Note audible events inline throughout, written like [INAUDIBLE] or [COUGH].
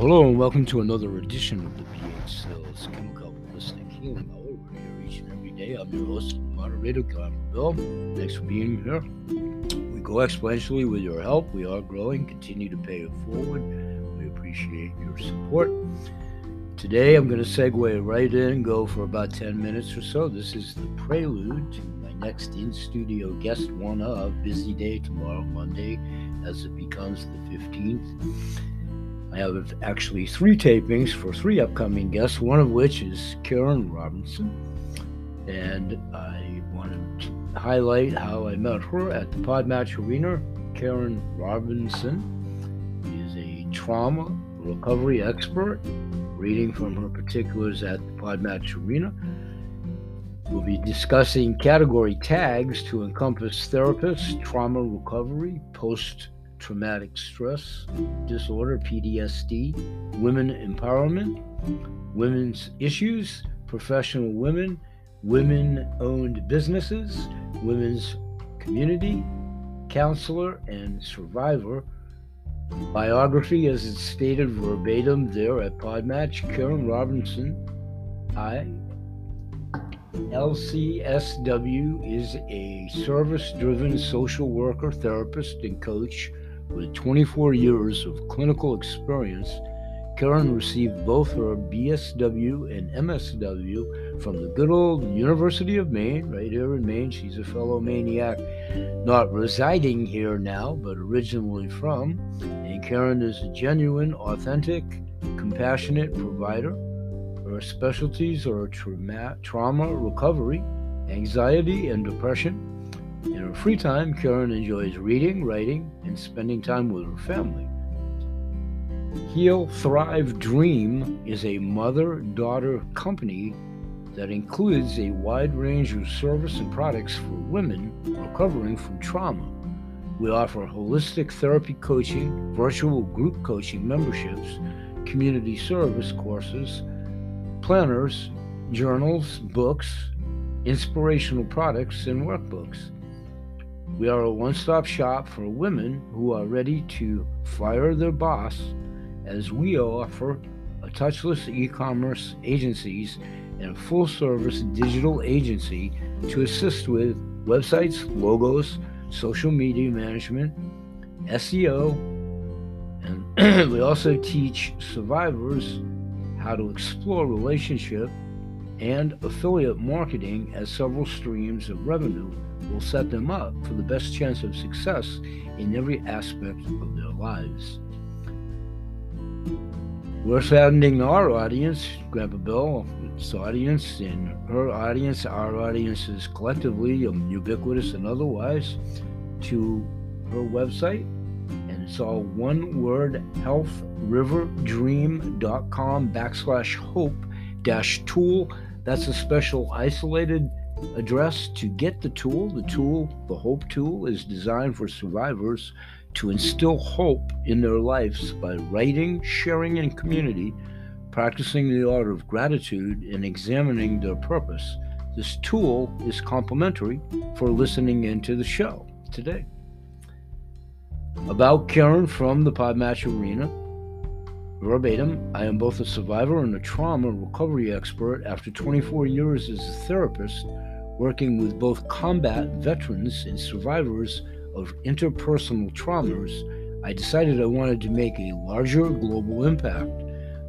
Hello and welcome to another edition of the BH Sales Chemical Holistic Healing Hour. We're here each and every day. I'm your host moderator, Glenn Bill. Thanks for being here. We go exponentially with your help. We are growing. Continue to pay it forward. We appreciate your support. Today, I'm going to segue right in, and go for about 10 minutes or so. This is the prelude to my next in studio guest, one of Busy Day tomorrow, Monday, as it becomes the 15th. I have actually three tapings for three upcoming guests, one of which is Karen Robinson. And I want to highlight how I met her at the Podmatch Arena. Karen Robinson is a trauma recovery expert, reading from her particulars at the Podmatch Arena. We'll be discussing category tags to encompass therapists, trauma recovery, post traumatic stress disorder, PTSD, women empowerment, women's issues, professional women, women owned businesses, women's community, counselor, and survivor. Biography, as it's stated verbatim there at Podmatch, Karen Robinson, I. LCSW is a service driven social worker, therapist, and coach with 24 years of clinical experience, Karen received both her BSW and MSW from the good old University of Maine, right here in Maine. She's a fellow maniac, not residing here now, but originally from. And Karen is a genuine, authentic, compassionate provider. Her specialties are trauma, trauma recovery, anxiety, and depression in her free time, Karen enjoys reading, writing, and spending time with her family. Heal, Thrive, Dream is a mother daughter company that includes a wide range of service and products for women recovering from trauma. We offer holistic therapy coaching, virtual group coaching memberships, community service courses, planners, journals, books, inspirational products, and workbooks. We are a one stop shop for women who are ready to fire their boss, as we offer a touchless e commerce agencies and a full service digital agency to assist with websites, logos, social media management, SEO, and [CLEARS THROAT] we also teach survivors how to explore relationship and affiliate marketing as several streams of revenue will set them up for the best chance of success in every aspect of their lives. We're saddening our audience, Grandpa Bill, its audience, and her audience, our audiences collectively, ubiquitous and otherwise, to her website. And it's all one word healthrivedream.com backslash hope dash tool. That's a special isolated address to get the tool. The tool, the Hope Tool, is designed for survivors to instill hope in their lives by writing, sharing in community, practicing the art of gratitude, and examining their purpose. This tool is complimentary for listening into the show today. About Karen from the Podmatch Arena. Verbatim, I am both a survivor and a trauma recovery expert after 24 years as a therapist working with both combat veterans and survivors of interpersonal traumas, I decided I wanted to make a larger global impact.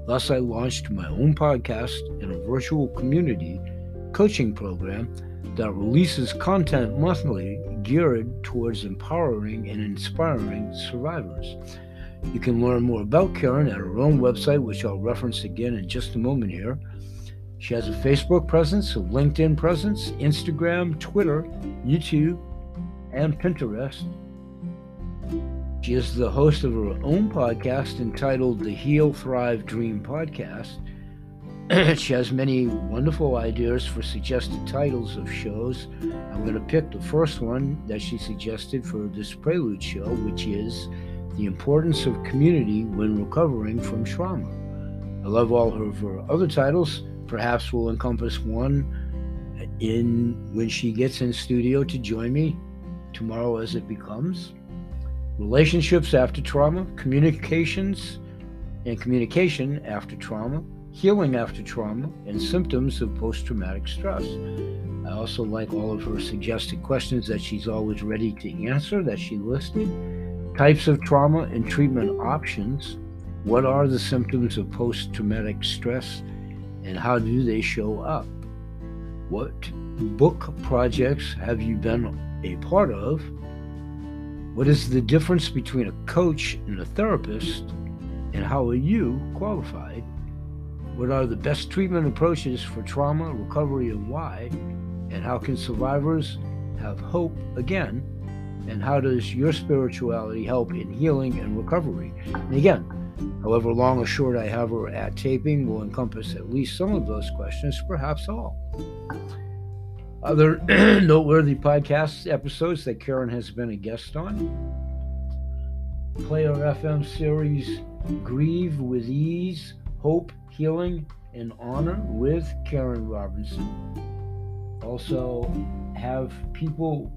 Thus, I launched my own podcast and a virtual community coaching program that releases content monthly geared towards empowering and inspiring survivors. You can learn more about Karen at her own website, which I'll reference again in just a moment here she has a Facebook presence, a LinkedIn presence, Instagram, Twitter, YouTube, and Pinterest. She is the host of her own podcast entitled the Heal, Thrive, Dream Podcast. [CLEARS THROAT] she has many wonderful ideas for suggested titles of shows. I'm going to pick the first one that she suggested for this prelude show, which is The Importance of Community When Recovering from Trauma. I love all of her other titles perhaps will encompass one in when she gets in studio to join me tomorrow as it becomes relationships after trauma communications and communication after trauma, healing after trauma, and symptoms of post traumatic stress. I also like all of her suggested questions that she's always ready to answer that she listed. Types of trauma and treatment options. What are the symptoms of post traumatic stress and how do they show up? What book projects have you been a part of? What is the difference between a coach and a therapist? And how are you qualified? What are the best treatment approaches for trauma, recovery, and why? And how can survivors have hope again? And how does your spirituality help in healing and recovery? And again, however long or short I have her at taping will encompass at least some of those questions, perhaps all. Other [CLEARS THROAT] noteworthy podcast episodes that Karen has been a guest on Player FM series Grieve with Ease, Hope, Healing, and Honor with Karen Robinson also have people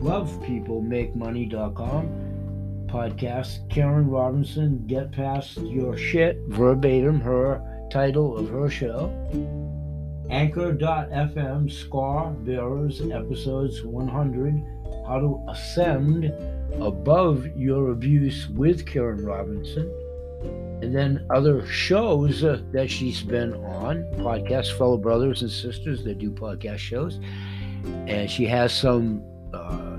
love people make money.com podcast. Karen robinson get past your shit verbatim her title of her show. Anchor.fm scar bearers episodes 100 how to ascend above your abuse with karen robinson. And then other shows that she's been on podcasts fellow brothers and sisters that do podcast shows and she has some uh,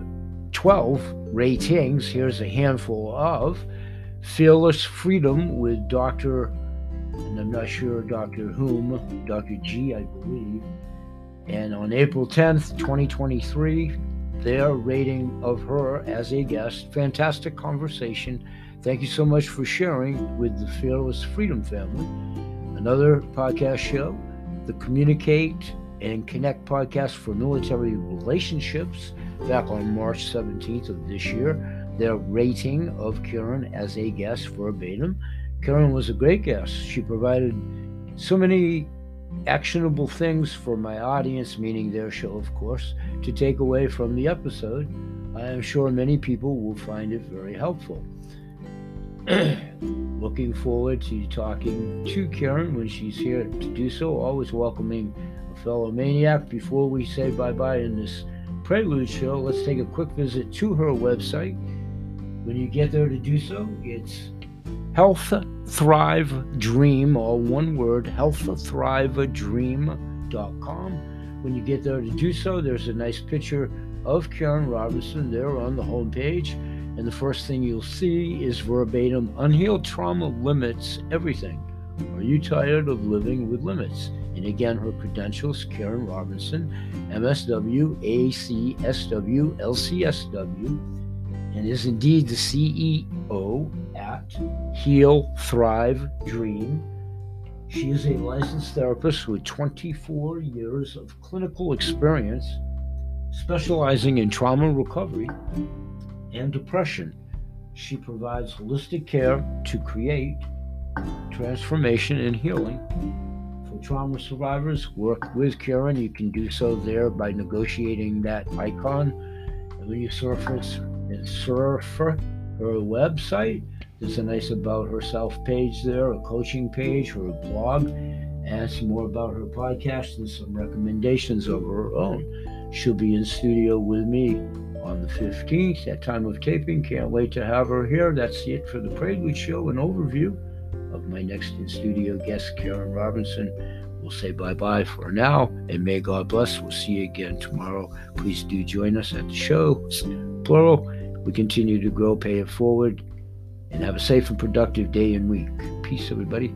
12 ratings. Here's a handful of fearless freedom with dr and i'm not sure dr whom dr g i believe. And on april 10th 2023 their rating of her as a guest. Fantastic conversation. Thank you so much for sharing with the Fearless Freedom family. Another podcast show, the Communicate and Connect podcast for military relationships, back on March 17th of this year. Their rating of Karen as a guest verbatim. Karen was a great guest. She provided so many actionable things for my audience, meaning their show, of course, to take away from the episode. I am sure many people will find it very helpful. [CLEARS THROAT] looking forward to talking to Karen when she's here to do so. Always welcoming fellow maniac. Before we say bye bye in this prelude show, let's take a quick visit to her website. When you get there to do so, it's Health Thrive Dream, all one word, healthrivedream.com. When you get there to do so, there's a nice picture of Karen Robinson there on the homepage and the first thing you'll see is verbatim unhealed trauma limits everything. Are you tired of living with limits? And again, her credentials Karen Robinson, MSW, ACSW, LCSW, and is indeed the CEO at Heal Thrive Dream. She is a licensed therapist with 24 years of clinical experience, specializing in trauma recovery and depression. She provides holistic care to create transformation and healing. For trauma survivors, work with Karen. You can do so there by negotiating that icon. And when you surf her, surf her website, there's a nice About Herself page there, a coaching page, her blog, and some more about her podcast and some recommendations of her own. She'll be in studio with me on the 15th at time of taping. Can't wait to have her here. That's it for the Prelude Show, an overview of my next in studio guest, Karen Robinson. We'll say bye bye for now, and may God bless. We'll see you again tomorrow. Please do join us at the show, plural. We continue to grow, pay it forward, and have a safe and productive day and week. Peace, everybody.